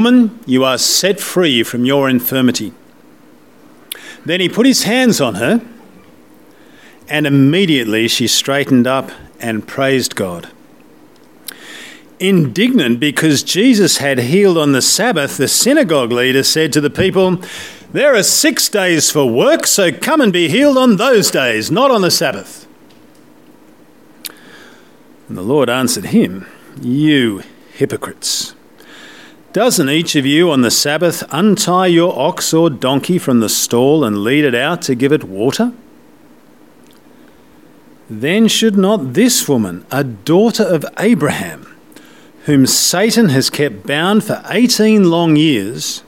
Woman, you are set free from your infirmity. Then he put his hands on her, and immediately she straightened up and praised God. Indignant because Jesus had healed on the Sabbath, the synagogue leader said to the people, There are six days for work, so come and be healed on those days, not on the Sabbath. And the Lord answered him, You hypocrites. Doesn't each of you on the Sabbath untie your ox or donkey from the stall and lead it out to give it water? Then should not this woman, a daughter of Abraham, whom Satan has kept bound for 18 long years,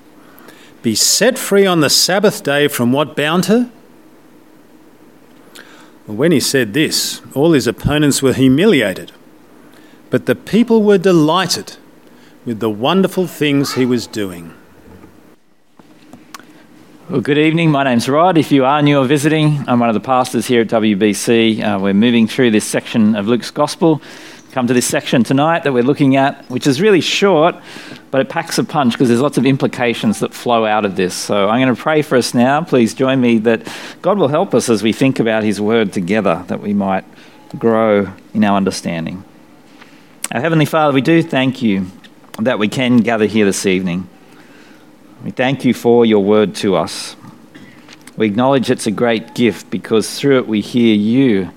be set free on the Sabbath day from what bound her? When he said this, all his opponents were humiliated, but the people were delighted with the wonderful things he was doing. Well, good evening. My name's Rod. If you are new or visiting, I'm one of the pastors here at WBC. Uh, we're moving through this section of Luke's Gospel. Come to this section tonight that we're looking at, which is really short, but it packs a punch because there's lots of implications that flow out of this. So I'm going to pray for us now. Please join me that God will help us as we think about His Word together, that we might grow in our understanding. Our Heavenly Father, we do thank you that we can gather here this evening. We thank you for your word to us. We acknowledge it's a great gift because through it we hear you,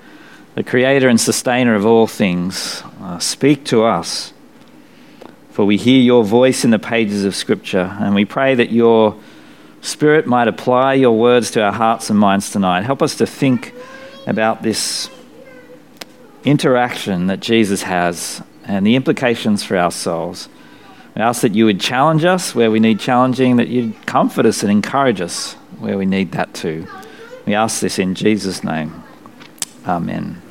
the creator and sustainer of all things, uh, speak to us. For we hear your voice in the pages of Scripture, and we pray that your Spirit might apply your words to our hearts and minds tonight. Help us to think about this interaction that Jesus has and the implications for our souls. We ask that you would challenge us where we need challenging, that you'd comfort us and encourage us where we need that too. We ask this in Jesus' name. Amen.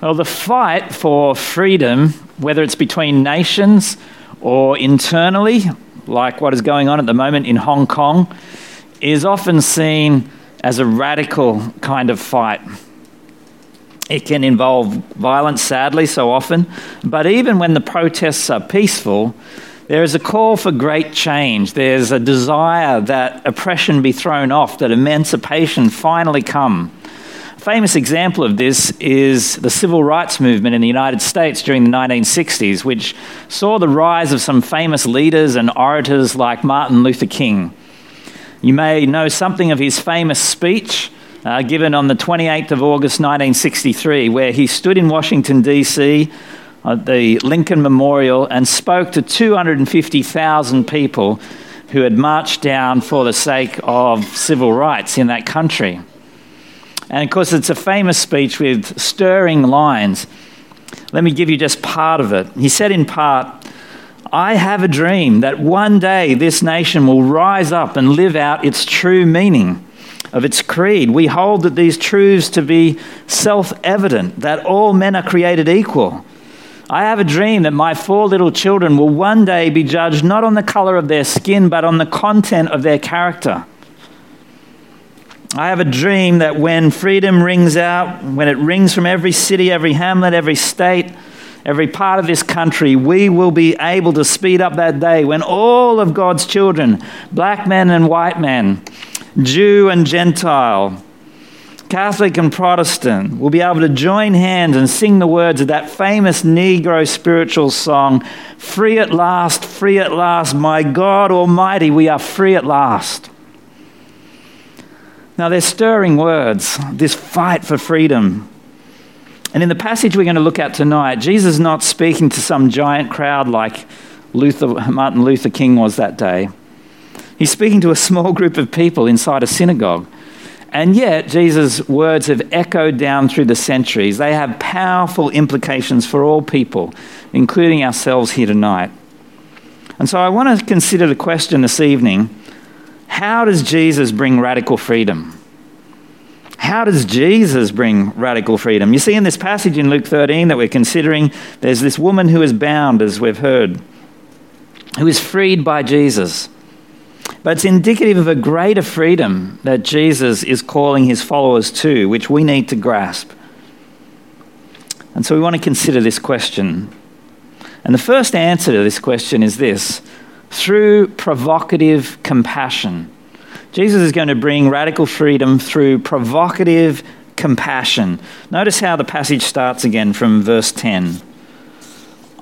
Well, the fight for freedom, whether it's between nations or internally, like what is going on at the moment in Hong Kong, is often seen as a radical kind of fight. It can involve violence, sadly, so often. But even when the protests are peaceful, there is a call for great change. There's a desire that oppression be thrown off, that emancipation finally come. A famous example of this is the civil rights movement in the United States during the 1960s, which saw the rise of some famous leaders and orators like Martin Luther King. You may know something of his famous speech uh, given on the 28th of August 1963, where he stood in Washington, D.C. at the Lincoln Memorial and spoke to 250,000 people who had marched down for the sake of civil rights in that country. And of course, it's a famous speech with stirring lines. Let me give you just part of it. He said, in part, I have a dream that one day this nation will rise up and live out its true meaning of its creed. We hold that these truths to be self evident, that all men are created equal. I have a dream that my four little children will one day be judged not on the color of their skin, but on the content of their character. I have a dream that when freedom rings out, when it rings from every city, every hamlet, every state, every part of this country, we will be able to speed up that day when all of God's children, black men and white men, Jew and Gentile, Catholic and Protestant will be able to join hands and sing the words of that famous Negro spiritual song Free at last, free at last, my God Almighty, we are free at last. Now, they're stirring words, this fight for freedom. And in the passage we're going to look at tonight, Jesus is not speaking to some giant crowd like Luther, Martin Luther King was that day. He's speaking to a small group of people inside a synagogue. And yet, Jesus' words have echoed down through the centuries. They have powerful implications for all people, including ourselves here tonight. And so I want to consider the question this evening how does Jesus bring radical freedom? How does Jesus bring radical freedom? You see, in this passage in Luke 13 that we're considering, there's this woman who is bound, as we've heard, who is freed by Jesus. But it's indicative of a greater freedom that Jesus is calling his followers to, which we need to grasp. And so we want to consider this question And the first answer to this question is this through provocative compassion. Jesus is going to bring radical freedom through provocative compassion. Notice how the passage starts again from verse 10.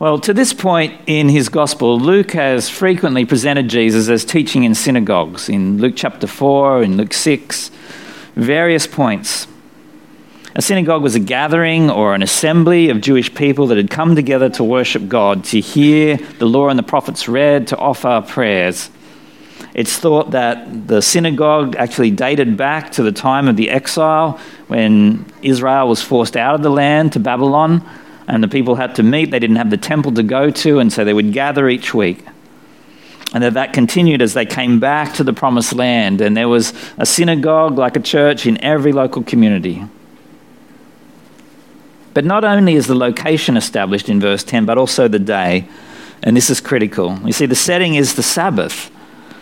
Well, to this point in his gospel, Luke has frequently presented Jesus as teaching in synagogues, in Luke chapter 4, in Luke 6, various points. A synagogue was a gathering or an assembly of Jewish people that had come together to worship God, to hear the law and the prophets read, to offer prayers. It's thought that the synagogue actually dated back to the time of the exile when Israel was forced out of the land to Babylon and the people had to meet. They didn't have the temple to go to, and so they would gather each week. And that, that continued as they came back to the promised land, and there was a synagogue like a church in every local community. But not only is the location established in verse 10, but also the day. And this is critical. You see, the setting is the Sabbath,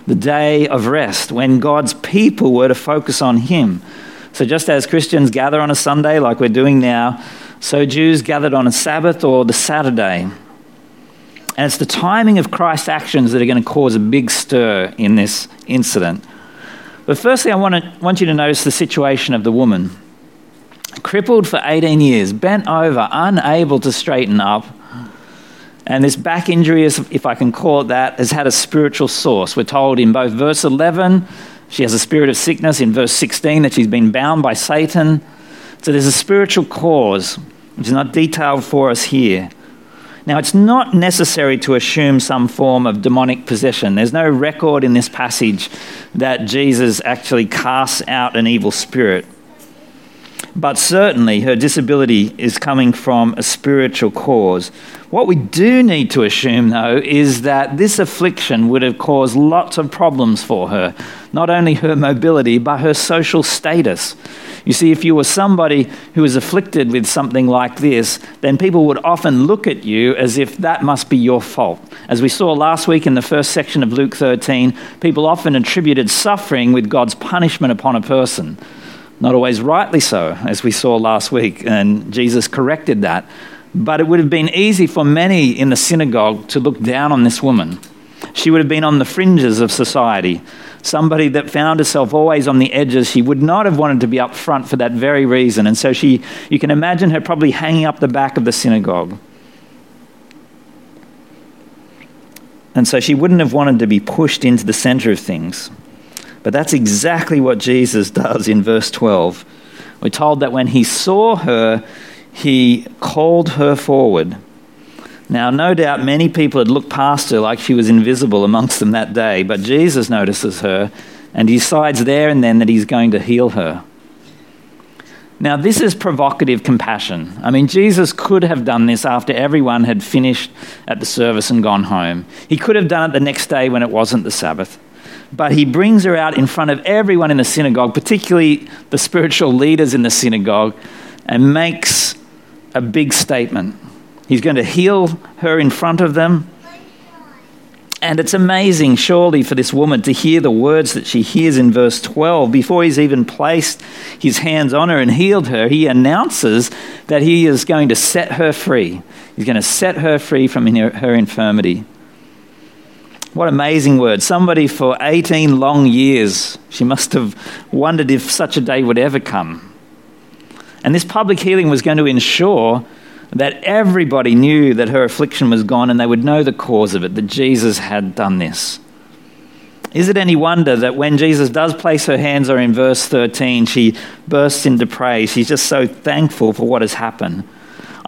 the day of rest, when God's people were to focus on Him. So, just as Christians gather on a Sunday, like we're doing now, so Jews gathered on a Sabbath or the Saturday. And it's the timing of Christ's actions that are going to cause a big stir in this incident. But firstly, I want, to, want you to notice the situation of the woman crippled for 18 years, bent over, unable to straighten up. And this back injury, if I can call it that, has had a spiritual source. We're told in both verse 11, she has a spirit of sickness, in verse 16, that she's been bound by Satan. So there's a spiritual cause, which is not detailed for us here. Now, it's not necessary to assume some form of demonic possession. There's no record in this passage that Jesus actually casts out an evil spirit. But certainly her disability is coming from a spiritual cause. What we do need to assume, though, is that this affliction would have caused lots of problems for her. Not only her mobility, but her social status. You see, if you were somebody who was afflicted with something like this, then people would often look at you as if that must be your fault. As we saw last week in the first section of Luke 13, people often attributed suffering with God's punishment upon a person. Not always rightly so, as we saw last week, and Jesus corrected that. But it would have been easy for many in the synagogue to look down on this woman. She would have been on the fringes of society, somebody that found herself always on the edges. She would not have wanted to be up front for that very reason. And so she, you can imagine her probably hanging up the back of the synagogue. And so she wouldn't have wanted to be pushed into the center of things. But that's exactly what Jesus does in verse 12. We're told that when he saw her, he called her forward. Now, no doubt many people had looked past her like she was invisible amongst them that day, but Jesus notices her and decides there and then that he's going to heal her. Now, this is provocative compassion. I mean, Jesus could have done this after everyone had finished at the service and gone home. He could have done it the next day when it wasn't the Sabbath but he brings her out in front of everyone in the synagogue, particularly the spiritual leaders in the synagogue, and makes a big statement. He's going to heal her in front of them. And it's amazing, surely, for this woman to hear the words that she hears in verse 12. Before he's even placed his hands on her and healed her, he announces that he is going to set her free. He's going to set her free from her infirmity. What amazing word. Somebody for 18 long years, she must have wondered if such a day would ever come. And this public healing was going to ensure that everybody knew that her affliction was gone and they would know the cause of it, that Jesus had done this. Is it any wonder that when Jesus does place her hands on her in verse 13, she bursts into praise? She's just so thankful for what has happened.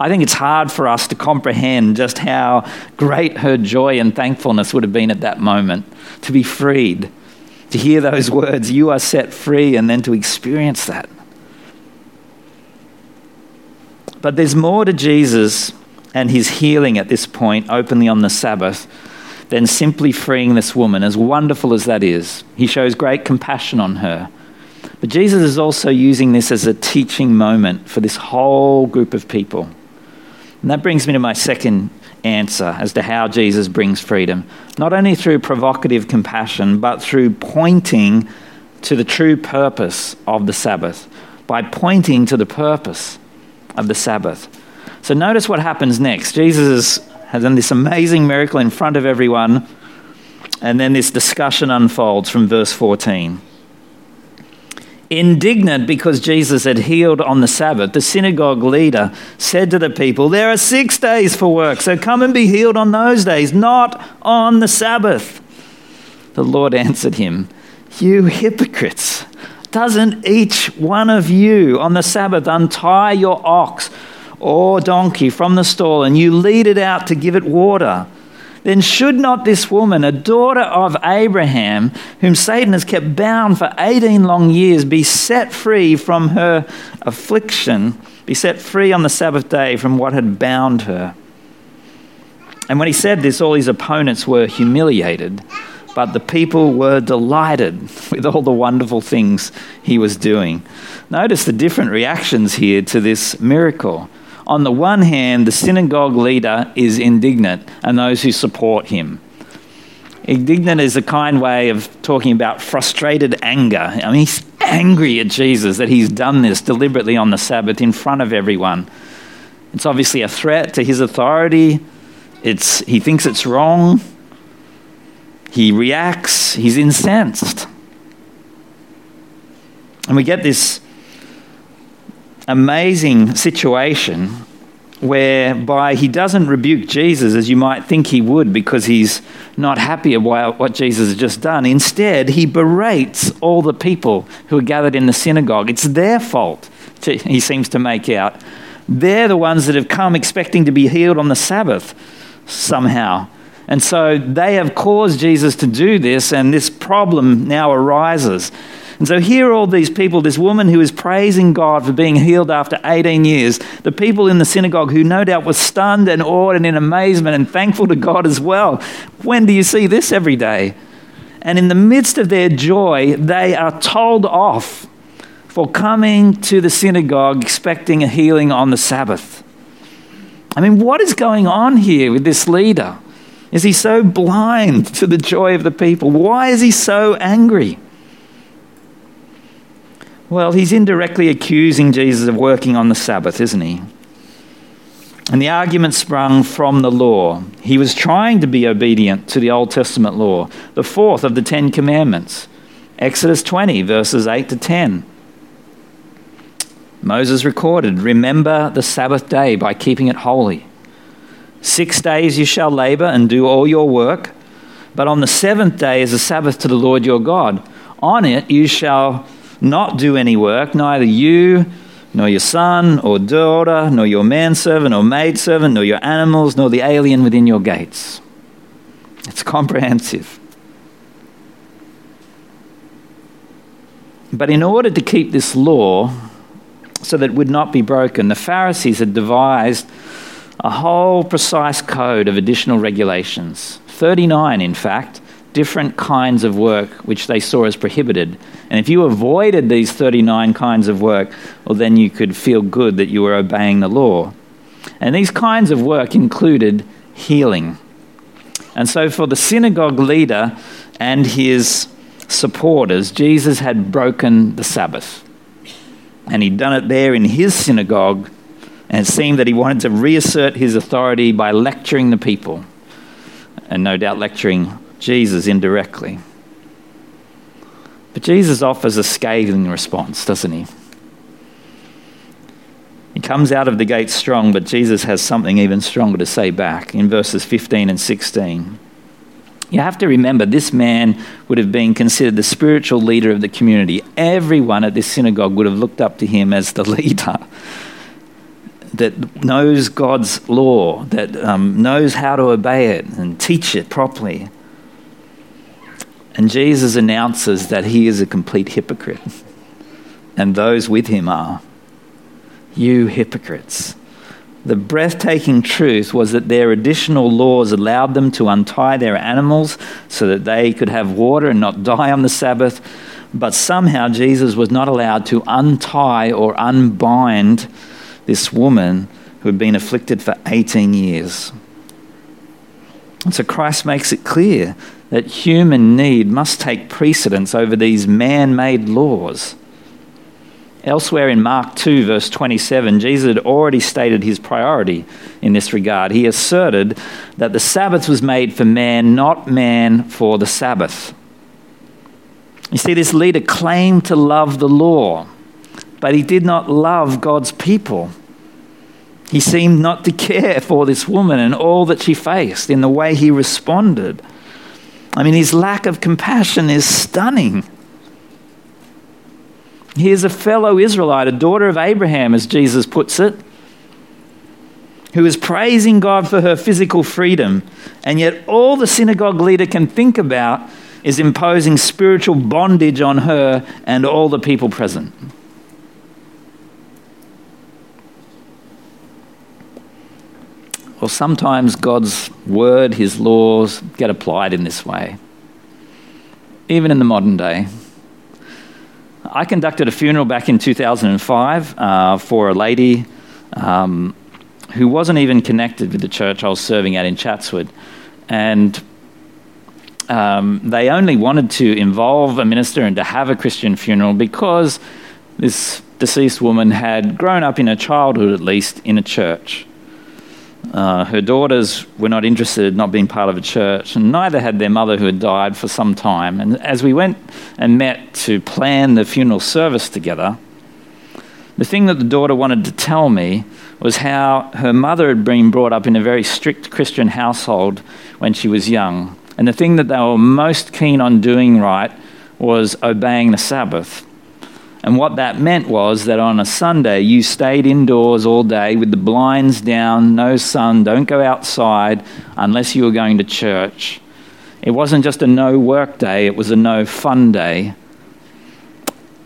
I think it's hard for us to comprehend just how great her joy and thankfulness would have been at that moment to be freed, to hear those words, You are set free, and then to experience that. But there's more to Jesus and his healing at this point, openly on the Sabbath, than simply freeing this woman, as wonderful as that is. He shows great compassion on her. But Jesus is also using this as a teaching moment for this whole group of people. And that brings me to my second answer as to how Jesus brings freedom. Not only through provocative compassion, but through pointing to the true purpose of the Sabbath. By pointing to the purpose of the Sabbath. So notice what happens next. Jesus has done this amazing miracle in front of everyone, and then this discussion unfolds from verse 14. Indignant because Jesus had healed on the Sabbath, the synagogue leader said to the people, There are six days for work, so come and be healed on those days, not on the Sabbath. The Lord answered him, You hypocrites! Doesn't each one of you on the Sabbath untie your ox or donkey from the stall and you lead it out to give it water? Then should not this woman, a daughter of Abraham, whom Satan has kept bound for 18 long years, be set free from her affliction, be set free on the Sabbath day from what had bound her? And when he said this, all his opponents were humiliated, but the people were delighted with all the wonderful things he was doing. Notice the different reactions here to this miracle. On the one hand, the synagogue leader is indignant, and those who support him. Indignant is a kind way of talking about frustrated anger. I mean, he's angry at Jesus that he's done this deliberately on the Sabbath in front of everyone. It's obviously a threat to his authority. It's, he thinks it's wrong. He reacts. He's incensed. And we get this amazing situation whereby he doesn't rebuke Jesus as you might think he would because he's not happy about what Jesus has just done. Instead, he berates all the people who are gathered in the synagogue. It's their fault, he seems to make out. They're the ones that have come expecting to be healed on the Sabbath somehow. And so they have caused Jesus to do this, and this problem now arises. And so here are all these people, this woman who is praising God for being healed after 18 years, the people in the synagogue who no doubt were stunned and awed and in amazement and thankful to God as well. When do you see this every day? And in the midst of their joy, they are told off for coming to the synagogue expecting a healing on the Sabbath. I mean, what is going on here with this leader? Is he so blind to the joy of the people? Why is he so angry? Well, he's indirectly accusing Jesus of working on the Sabbath, isn't he? And the argument sprung from the law. He was trying to be obedient to the Old Testament law, the fourth of the Ten Commandments, Exodus 20, verses 8 to 10. Moses recorded, Remember the Sabbath day by keeping it holy. Six days you shall labor and do all your work, but on the seventh day is a Sabbath to the Lord your God. On it you shall not do any work, neither you, nor your son or daughter, nor your manservant or maidservant, nor your animals, nor the alien within your gates. It's comprehensive. But in order to keep this law so that it would not be broken, the Pharisees had devised a whole precise code of additional regulations, 39 in fact, different kinds of work which they saw as prohibited. And if you avoided these 39 kinds of work, well, then you could feel good that you were obeying the law. And these kinds of work included healing. And so, for the synagogue leader and his supporters, Jesus had broken the Sabbath. And he'd done it there in his synagogue, and it seemed that he wanted to reassert his authority by lecturing the people, and no doubt lecturing Jesus indirectly. But Jesus offers a scathing response, doesn't he? He comes out of the gate strong, but Jesus has something even stronger to say back in verses 15 and 16. You have to remember, this man would have been considered the spiritual leader of the community. Everyone at this synagogue would have looked up to him as the leader that knows God's law, that um, knows how to obey it and teach it properly. And Jesus announces that he is a complete hypocrite. And those with him are. You hypocrites. The breathtaking truth was that their additional laws allowed them to untie their animals so that they could have water and not die on the Sabbath. But somehow Jesus was not allowed to untie or unbind this woman who had been afflicted for 18 years. And so Christ makes it clear that human need must take precedence over these man made laws. Elsewhere in Mark 2, verse 27, Jesus had already stated his priority in this regard. He asserted that the Sabbath was made for man, not man for the Sabbath. You see, this leader claimed to love the law, but he did not love God's people. He seemed not to care for this woman and all that she faced in the way he responded. I mean, his lack of compassion is stunning. He is a fellow Israelite, a daughter of Abraham, as Jesus puts it, who is praising God for her physical freedom, and yet all the synagogue leader can think about is imposing spiritual bondage on her and all the people present. Well, sometimes God's word, his laws, get applied in this way, even in the modern day. I conducted a funeral back in 2005 uh, for a lady um, who wasn't even connected with the church I was serving at in Chatswood. And um, they only wanted to involve a minister and to have a Christian funeral because this deceased woman had grown up in her childhood, at least, in a church. Uh, her daughters were not interested, in not being part of a church, and neither had their mother, who had died for some time. And as we went and met to plan the funeral service together, the thing that the daughter wanted to tell me was how her mother had been brought up in a very strict Christian household when she was young. And the thing that they were most keen on doing right was obeying the Sabbath. And what that meant was that on a Sunday, you stayed indoors all day with the blinds down, no sun, don't go outside unless you were going to church. It wasn't just a no work day, it was a no fun day.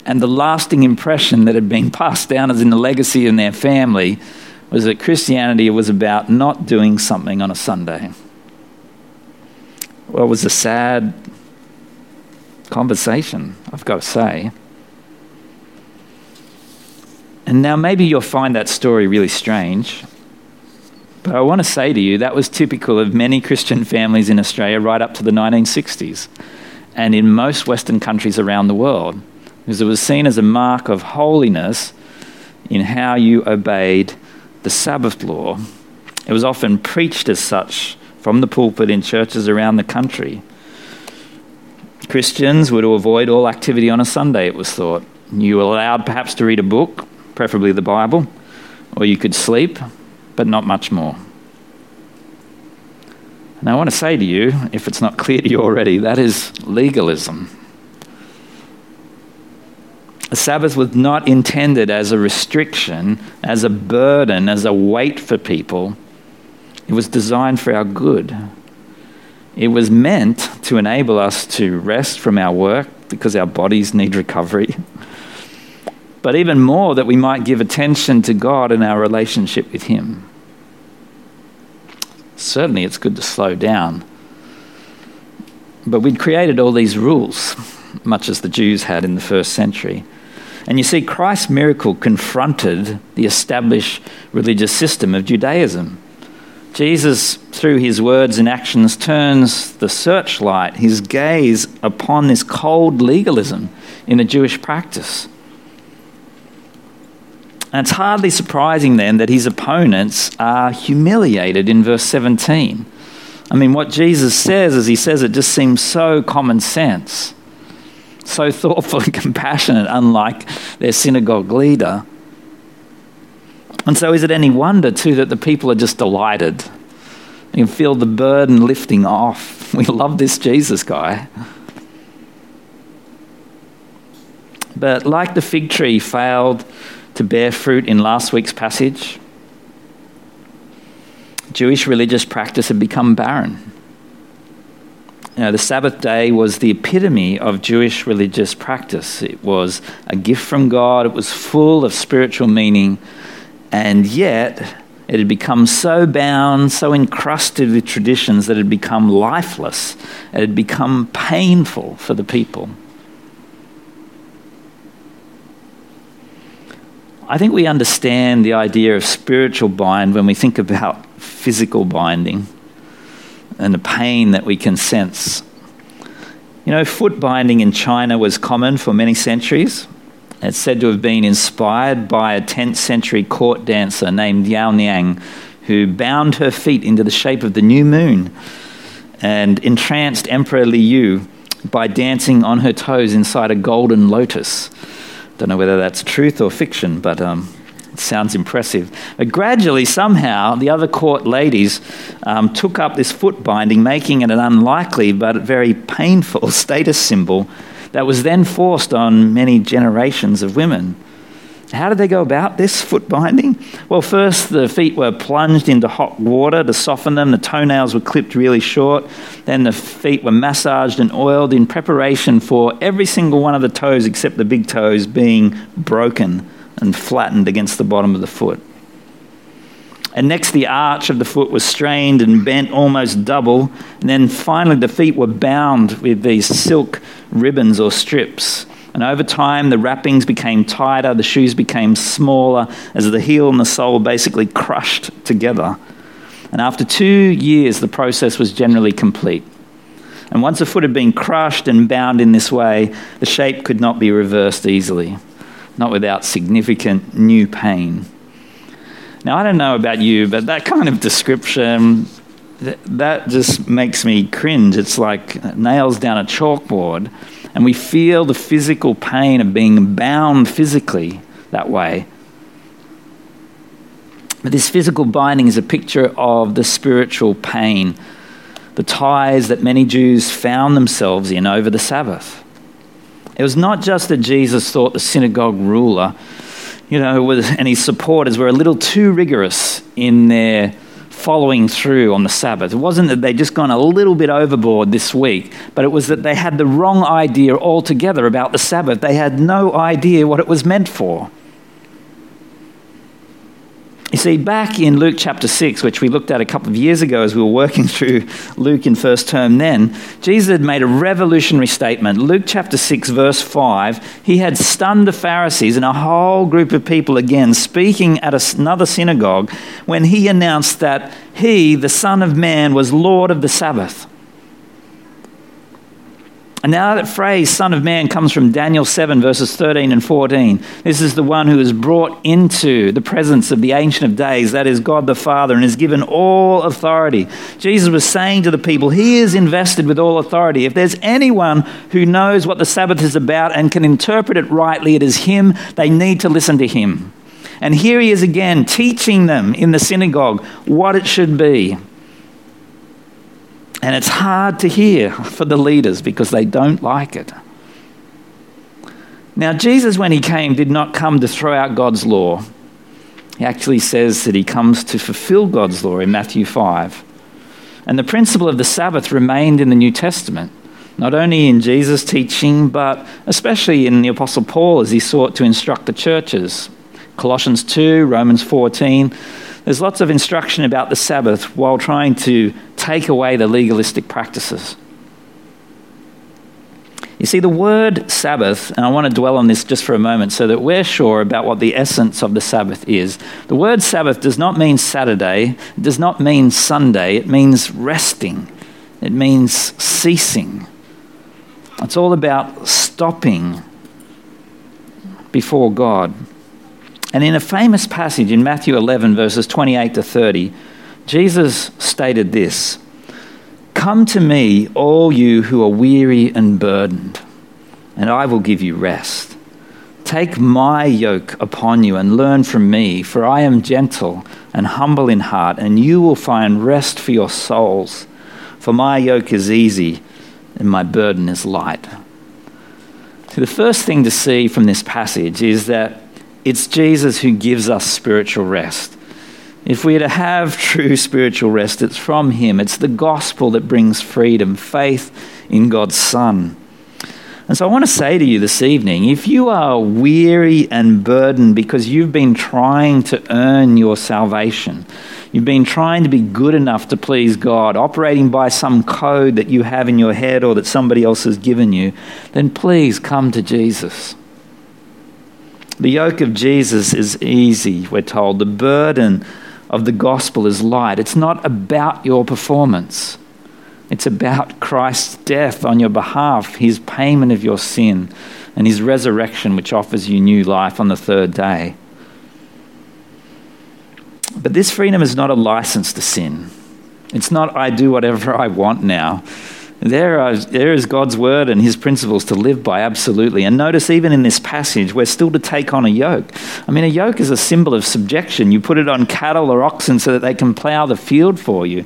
And the lasting impression that had been passed down as in the legacy in their family was that Christianity was about not doing something on a Sunday. Well, it was a sad conversation, I've got to say. And now maybe you'll find that story really strange. But I want to say to you, that was typical of many Christian families in Australia right up to the 1960s and in most Western countries around the world, because it was seen as a mark of holiness in how you obeyed the Sabbath law. It was often preached as such from the pulpit in churches around the country. Christians were to avoid all activity on a Sunday, it was thought. You were allowed perhaps to read a book, preferably the Bible, or you could sleep, but not much more. And I want to say to you, if it's not clear to you already, that is legalism. The Sabbath was not intended as a restriction, as a burden, as a weight for people. It was designed for our good. It was meant to enable us to rest from our work because our bodies need recovery but even more that we might give attention to God and our relationship with Him. Certainly, it's good to slow down. But we'd created all these rules, much as the Jews had in the first century. And you see, Christ's miracle confronted the established religious system of Judaism. Jesus, through his words and actions, turns the searchlight, his gaze upon this cold legalism in the Jewish practice. And it's hardly surprising then that his opponents are humiliated in verse 17. I mean, what Jesus says as he says it just seems so common sense, so thoughtful and compassionate, unlike their synagogue leader. And so, is it any wonder, too, that the people are just delighted? You can feel the burden lifting off. We love this Jesus guy. But like the fig tree failed to bear fruit in last week's passage, Jewish religious practice had become barren. The Sabbath day was the epitome of Jewish religious practice. It was a gift from God, it was full of spiritual meaning, and yet It had become so bound, so encrusted with traditions that it had become lifeless. It had become painful for the people. I think we understand the idea of spiritual bind when we think about physical binding and the pain that we can sense. You know, foot binding in China was common for many centuries. It's said to have been inspired by a 10th century court dancer named Yao Niang, who bound her feet into the shape of the new moon and entranced Emperor Liu by dancing on her toes inside a golden lotus. Don't know whether that's truth or fiction, but um, it sounds impressive. But gradually, somehow, the other court ladies um, took up this foot binding, making it an unlikely but very painful status symbol that was then forced on many generations of women. How did they go about this foot binding? Well, first, the feet were plunged into hot water to soften them. The toenails were clipped really short. Then the feet were massaged and oiled in preparation for every single one of the toes, except the big toes, being broken and flattened against the bottom of the foot. And next, the arch of the foot was strained and bent almost double. And then finally, the feet were bound with these silk ribbons or strips. And over time, the wrappings became tighter, the shoes became smaller as the heel and the sole basically crushed together. And after two years, the process was generally complete. And once a foot had been crushed and bound in this way, the shape could not be reversed easily, not without significant new pain. Now, I don't know about you, but that kind of description, that just makes me cringe. It's like nails down a chalkboard and we feel the physical pain of being bound physically that way. But this physical binding is a picture of the spiritual pain, the ties that many Jews found themselves in over the Sabbath. It was not just that Jesus thought the synagogue ruler, you know, and his supporters were a little too rigorous in their following through on the Sabbath. It wasn't that they'd just gone a little bit overboard this week, but it was that they had the wrong idea altogether about the Sabbath. They had no idea what it was meant for. You see, back in Luke chapter 6, which we looked at a couple of years ago as we were working through Luke in first term, then, Jesus had made a revolutionary statement. Luke chapter 6, verse 5, he had stunned the Pharisees and a whole group of people again, speaking at another synagogue, when he announced that he, the Son of Man, was Lord of the Sabbath. And now that phrase, Son of Man, comes from Daniel 7, verses 13 and 14. This is the one who is brought into the presence of the Ancient of Days, that is God the Father, and is given all authority. Jesus was saying to the people, He is invested with all authority. If there's anyone who knows what the Sabbath is about and can interpret it rightly, it is Him. They need to listen to Him. And here He is again, teaching them in the synagogue what it should be. And it's hard to hear for the leaders because they don't like it. Now, Jesus, when he came, did not come to throw out God's law. He actually says that he comes to fulfill God's law in Matthew 5. And the principle of the Sabbath remained in the New Testament, not only in Jesus' teaching, but especially in the Apostle Paul as he sought to instruct the churches. Colossians 2, Romans 14. There's lots of instruction about the Sabbath while trying to take away the legalistic practices. You see, the word Sabbath, and I want to dwell on this just for a moment so that we're sure about what the essence of the Sabbath is. The word Sabbath does not mean Saturday, it does not mean Sunday, it means resting, it means ceasing. It's all about stopping before God. And in a famous passage in Matthew 11, verses 28 to 30, Jesus stated this Come to me, all you who are weary and burdened, and I will give you rest. Take my yoke upon you and learn from me, for I am gentle and humble in heart, and you will find rest for your souls. For my yoke is easy and my burden is light. So, the first thing to see from this passage is that it's Jesus who gives us spiritual rest. If we are to have true spiritual rest, it's from Him. It's the gospel that brings freedom, faith in God's Son. And so I want to say to you this evening if you are weary and burdened because you've been trying to earn your salvation, you've been trying to be good enough to please God, operating by some code that you have in your head or that somebody else has given you, then please come to Jesus. The yoke of Jesus is easy, we're told. The burden of the gospel is light. It's not about your performance. It's about Christ's death on your behalf, his payment of your sin, and his resurrection, which offers you new life on the third day. But this freedom is not a license to sin. It's not, I do whatever I want now. There, are, there is God's word and his principles to live by, absolutely. And notice, even in this passage, we're still to take on a yoke. I mean, a yoke is a symbol of subjection. You put it on cattle or oxen so that they can plow the field for you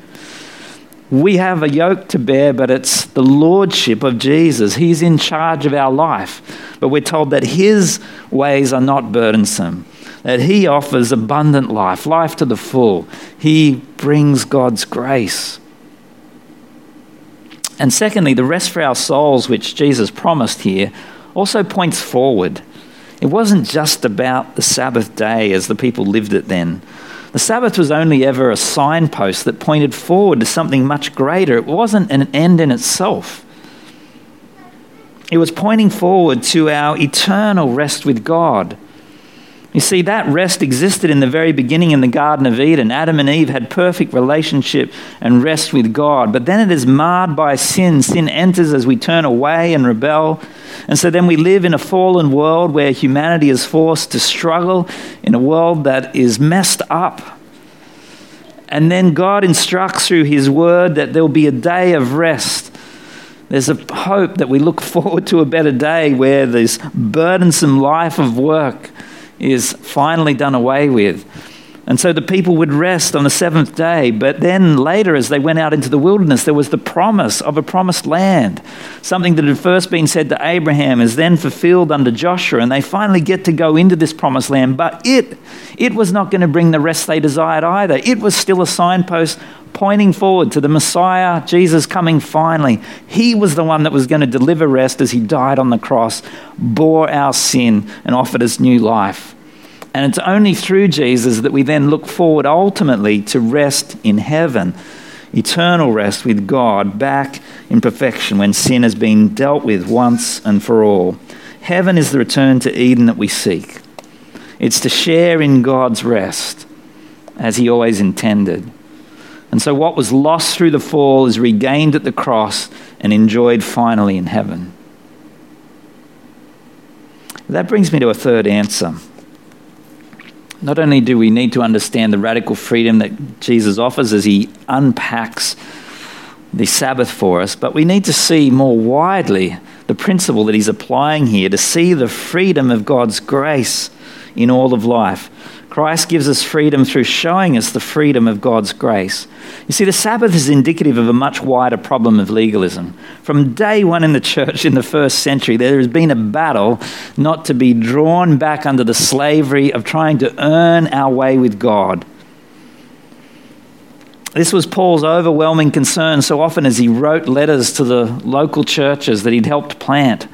we have a yoke to bear, but it's the lordship of Jesus. He's in charge of our life. But we're told that his ways are not burdensome, that he offers abundant life, life to the full. He brings God's grace. And secondly, the rest for our souls, which Jesus promised here, also points forward. It wasn't just about the Sabbath day as the people lived it then. The Sabbath was only ever a signpost that pointed forward to something much greater. It wasn't an end in itself. It was pointing forward to our eternal rest with God. You see, that rest existed in the very beginning in the Garden of Eden. Adam and Eve had perfect relationship and rest with God. But then it is marred by sin. Sin enters as we turn away and rebel. And so then we live in a fallen world where humanity is forced to struggle in a world that is messed up. And then God instructs through His word that there will be a day of rest. There's a hope that we look forward to a better day where this burdensome life of work is finally done away with. And so the people would rest on the seventh day. But then later, as they went out into the wilderness, there was the promise of a promised land. Something that had first been said to Abraham is then fulfilled under Joshua. And they finally get to go into this promised land. But it, it was not going to bring the rest they desired either. It was still a signpost pointing forward to the Messiah, Jesus coming finally. He was the one that was going to deliver rest as he died on the cross, bore our sin, and offered us new life. And it's only through Jesus that we then look forward ultimately to rest in heaven, eternal rest with God, back in perfection when sin has been dealt with once and for all. Heaven is the return to Eden that we seek. It's to share in God's rest as He always intended. And so, what was lost through the fall is regained at the cross and enjoyed finally in heaven. That brings me to a third answer. Not only do we need to understand the radical freedom that Jesus offers as he unpacks the Sabbath for us, but we need to see more widely the principle that he's applying here to see the freedom of God's grace in all of life. Christ gives us freedom through showing us the freedom of God's grace. You see, the Sabbath is indicative of a much wider problem of legalism. From day one in the church in the first century, there has been a battle not to be drawn back under the slavery of trying to earn our way with God. This was Paul's overwhelming concern so often as he wrote letters to the local churches that he'd helped plant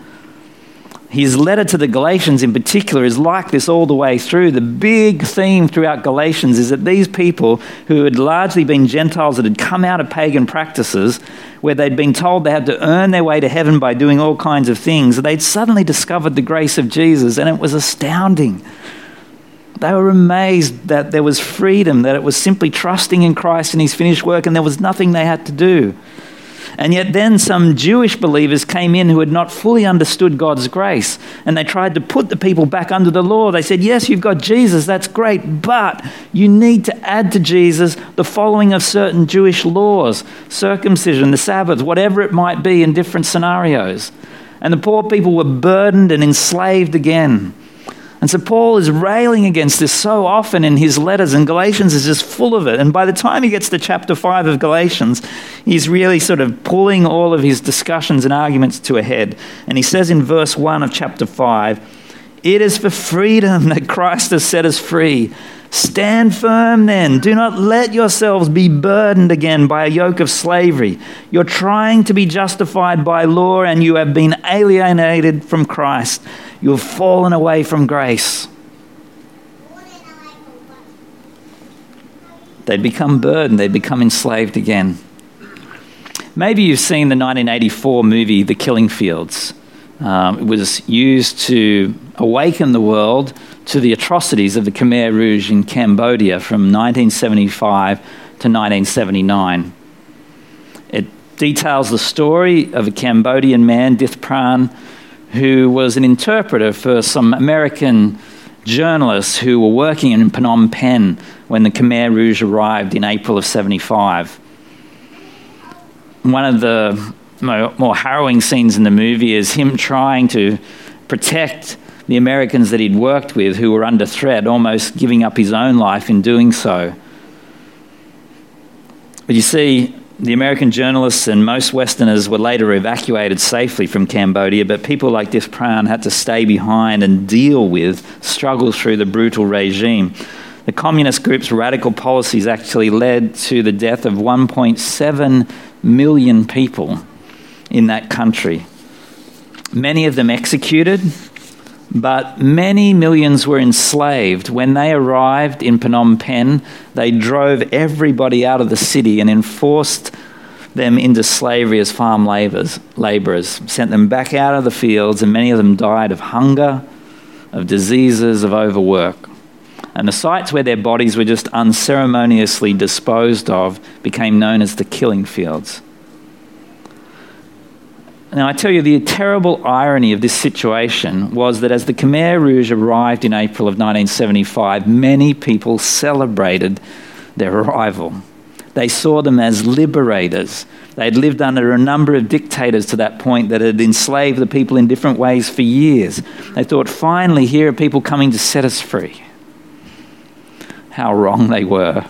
his letter to the Galatians in particular is like this all the way through. The big theme throughout Galatians is that these people, who had largely been Gentiles that had come out of pagan practices, where they'd been told they had to earn their way to heaven by doing all kinds of things, they'd suddenly discovered the grace of Jesus, and it was astounding. They were amazed that there was freedom, that it was simply trusting in Christ and his finished work, and there was nothing they had to do. And yet, then some Jewish believers came in who had not fully understood God's grace. And they tried to put the people back under the law. They said, Yes, you've got Jesus, that's great, but you need to add to Jesus the following of certain Jewish laws circumcision, the Sabbath, whatever it might be in different scenarios. And the poor people were burdened and enslaved again. And so Paul is railing against this so often in his letters, and Galatians is just full of it. And by the time he gets to chapter 5 of Galatians, he's really sort of pulling all of his discussions and arguments to a head. And he says in verse 1 of chapter 5, It is for freedom that Christ has set us free. Stand firm then. Do not let yourselves be burdened again by a yoke of slavery. You're trying to be justified by law and you have been alienated from Christ. You have fallen away from grace. They'd become burdened, they'd become enslaved again. Maybe you've seen the 1984 movie The Killing Fields. Um, it was used to awaken the world to the atrocities of the Khmer Rouge in Cambodia from 1975 to 1979. It details the story of a Cambodian man, Dith Pran, who was an interpreter for some American journalists who were working in Phnom Penh when the Khmer Rouge arrived in April of 75. One of the more harrowing scenes in the movie is him trying to protect the Americans that he'd worked with who were under threat, almost giving up his own life in doing so. But you see, the American journalists and most Westerners were later evacuated safely from Cambodia, but people like Dith Pran had to stay behind and deal with struggles through the brutal regime. The communist group's radical policies actually led to the death of 1.7 million people in that country. Many of them executed, but many millions were enslaved. When they arrived in Phnom Penh, they drove everybody out of the city and enforced them into slavery as farm laborers, laborers, sent them back out of the fields, and many of them died of hunger, of diseases, of overwork. And the sites where their bodies were just unceremoniously disposed of became known as the killing fields. Now, I tell you, the terrible irony of this situation was that as the Khmer Rouge arrived in April of 1975, many people celebrated their arrival. They saw them as liberators. They had lived under a number of dictators to that point that had enslaved the people in different ways for years. They thought, finally, here are people coming to set us free. How wrong they were.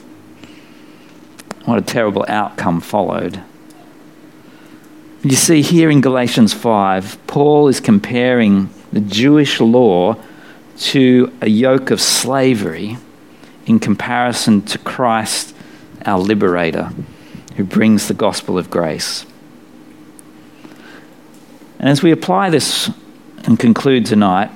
What a terrible outcome followed. You see, here in Galatians 5, Paul is comparing the Jewish law to a yoke of slavery in comparison to Christ, our liberator, who brings the gospel of grace. And as we apply this and conclude tonight,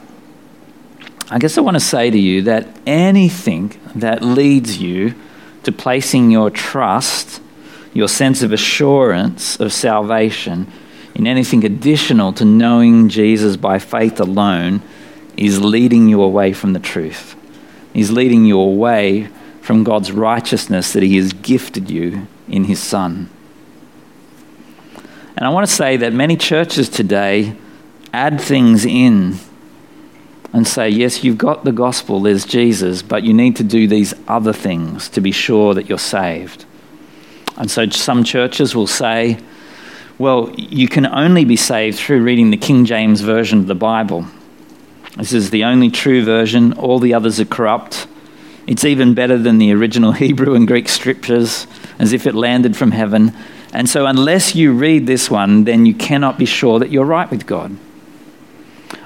I guess I want to say to you that anything that leads you to placing your trust your sense of assurance of salvation in anything additional to knowing Jesus by faith alone is leading you away from the truth. He's leading you away from God's righteousness that He has gifted you in His Son. And I want to say that many churches today add things in and say, yes, you've got the gospel, there's Jesus, but you need to do these other things to be sure that you're saved. And so some churches will say, well, you can only be saved through reading the King James Version of the Bible. This is the only true version, all the others are corrupt. It's even better than the original Hebrew and Greek scriptures, as if it landed from heaven. And so, unless you read this one, then you cannot be sure that you're right with God.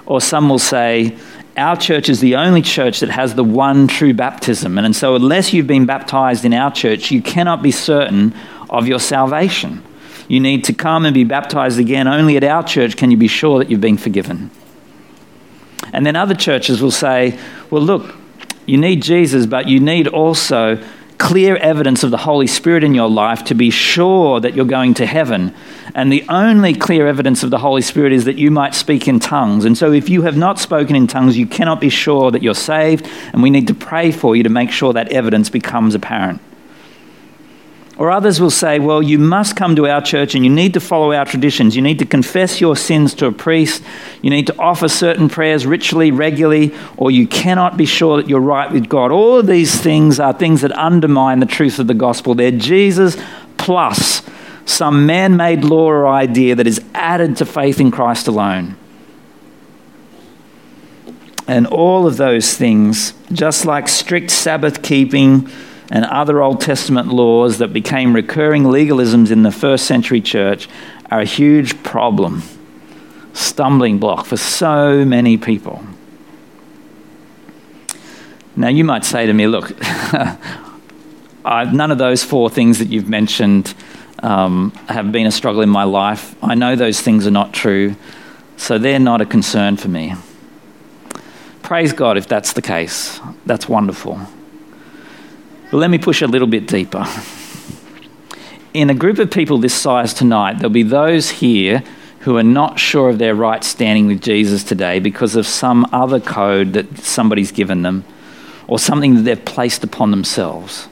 Or some will say, our church is the only church that has the one true baptism. And so, unless you've been baptized in our church, you cannot be certain of your salvation. You need to come and be baptized again. Only at our church can you be sure that you've been forgiven. And then other churches will say, well, look, you need Jesus, but you need also clear evidence of the Holy Spirit in your life to be sure that you're going to heaven. And the only clear evidence of the Holy Spirit is that you might speak in tongues. And so, if you have not spoken in tongues, you cannot be sure that you're saved. And we need to pray for you to make sure that evidence becomes apparent. Or others will say, well, you must come to our church and you need to follow our traditions. You need to confess your sins to a priest. You need to offer certain prayers ritually, regularly, or you cannot be sure that you're right with God. All of these things are things that undermine the truth of the gospel. They're Jesus plus some man made law or idea that is added to faith in Christ alone. And all of those things, just like strict Sabbath keeping, and other Old Testament laws that became recurring legalisms in the first century church are a huge problem, stumbling block for so many people. Now, you might say to me, look, I, none of those four things that you've mentioned um, have been a struggle in my life. I know those things are not true, so they're not a concern for me. Praise God if that's the case. That's wonderful. But let me push a little bit deeper. In a group of people this size tonight, there'll be those here who are not sure of their right standing with Jesus today because of some other code that somebody's given them or something that they've placed upon themselves.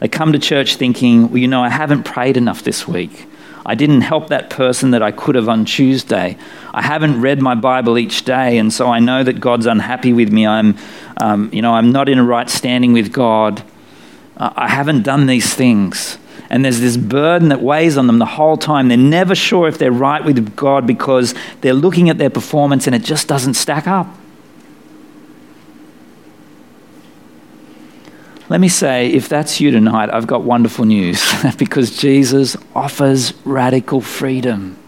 They come to church thinking, well, you know, I haven't prayed enough this week. I didn't help that person that I could have on Tuesday. I haven't read my Bible each day, and so I know that God's unhappy with me. I'm, um, you know, I'm not in a right standing with God. I haven't done these things. And there's this burden that weighs on them the whole time. They're never sure if they're right with God because they're looking at their performance and it just doesn't stack up. Let me say, if that's you tonight, I've got wonderful news because Jesus offers radical freedom.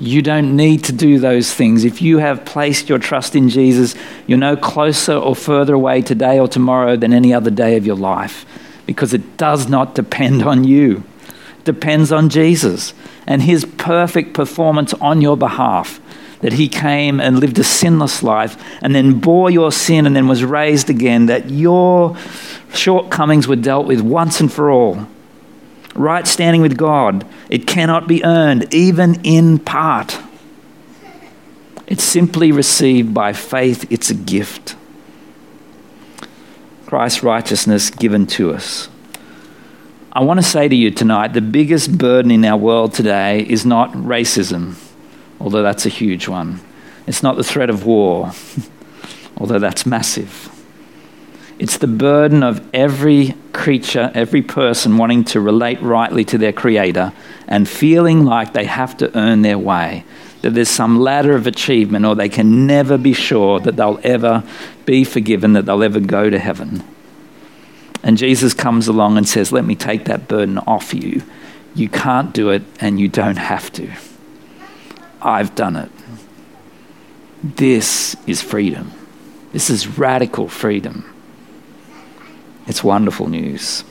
You don't need to do those things. If you have placed your trust in Jesus, you're no closer or further away today or tomorrow than any other day of your life because it does not depend on you. It depends on Jesus and his perfect performance on your behalf that he came and lived a sinless life and then bore your sin and then was raised again, that your shortcomings were dealt with once and for all. Right standing with God, it cannot be earned, even in part. It's simply received by faith, it's a gift. Christ's righteousness given to us. I want to say to you tonight the biggest burden in our world today is not racism although that's a huge one. It's not the threat of war, although that's massive. It's the burden of every creature, every person wanting to relate rightly to their Creator and feeling like they have to earn their way, that there's some ladder of achievement, or they can never be sure that they'll ever be forgiven, that they'll ever go to heaven. And Jesus comes along and says, Let me take that burden off you. You can't do it, and you don't have to. I've done it. This is freedom. This is radical freedom. It's wonderful news.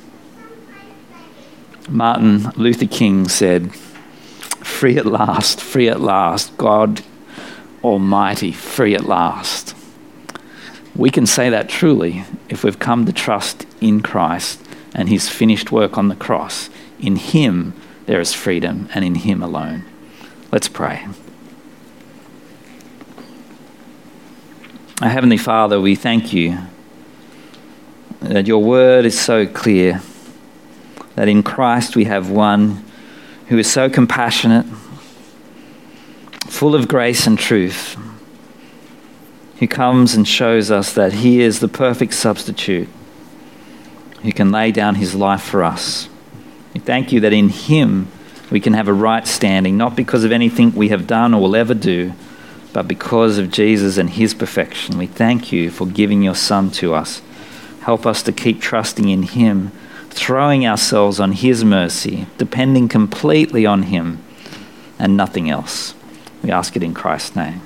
Martin Luther King said, Free at last, free at last, God Almighty, free at last. We can say that truly if we've come to trust in Christ and his finished work on the cross. In him there is freedom, and in him alone. Let's pray. Our Heavenly Father, we thank you that your word is so clear, that in Christ we have one who is so compassionate, full of grace and truth, who comes and shows us that he is the perfect substitute who can lay down his life for us. We thank you that in him we can have a right standing, not because of anything we have done or will ever do, but because of Jesus and his perfection. We thank you for giving your Son to us. Help us to keep trusting in him, throwing ourselves on his mercy, depending completely on him and nothing else. We ask it in Christ's name.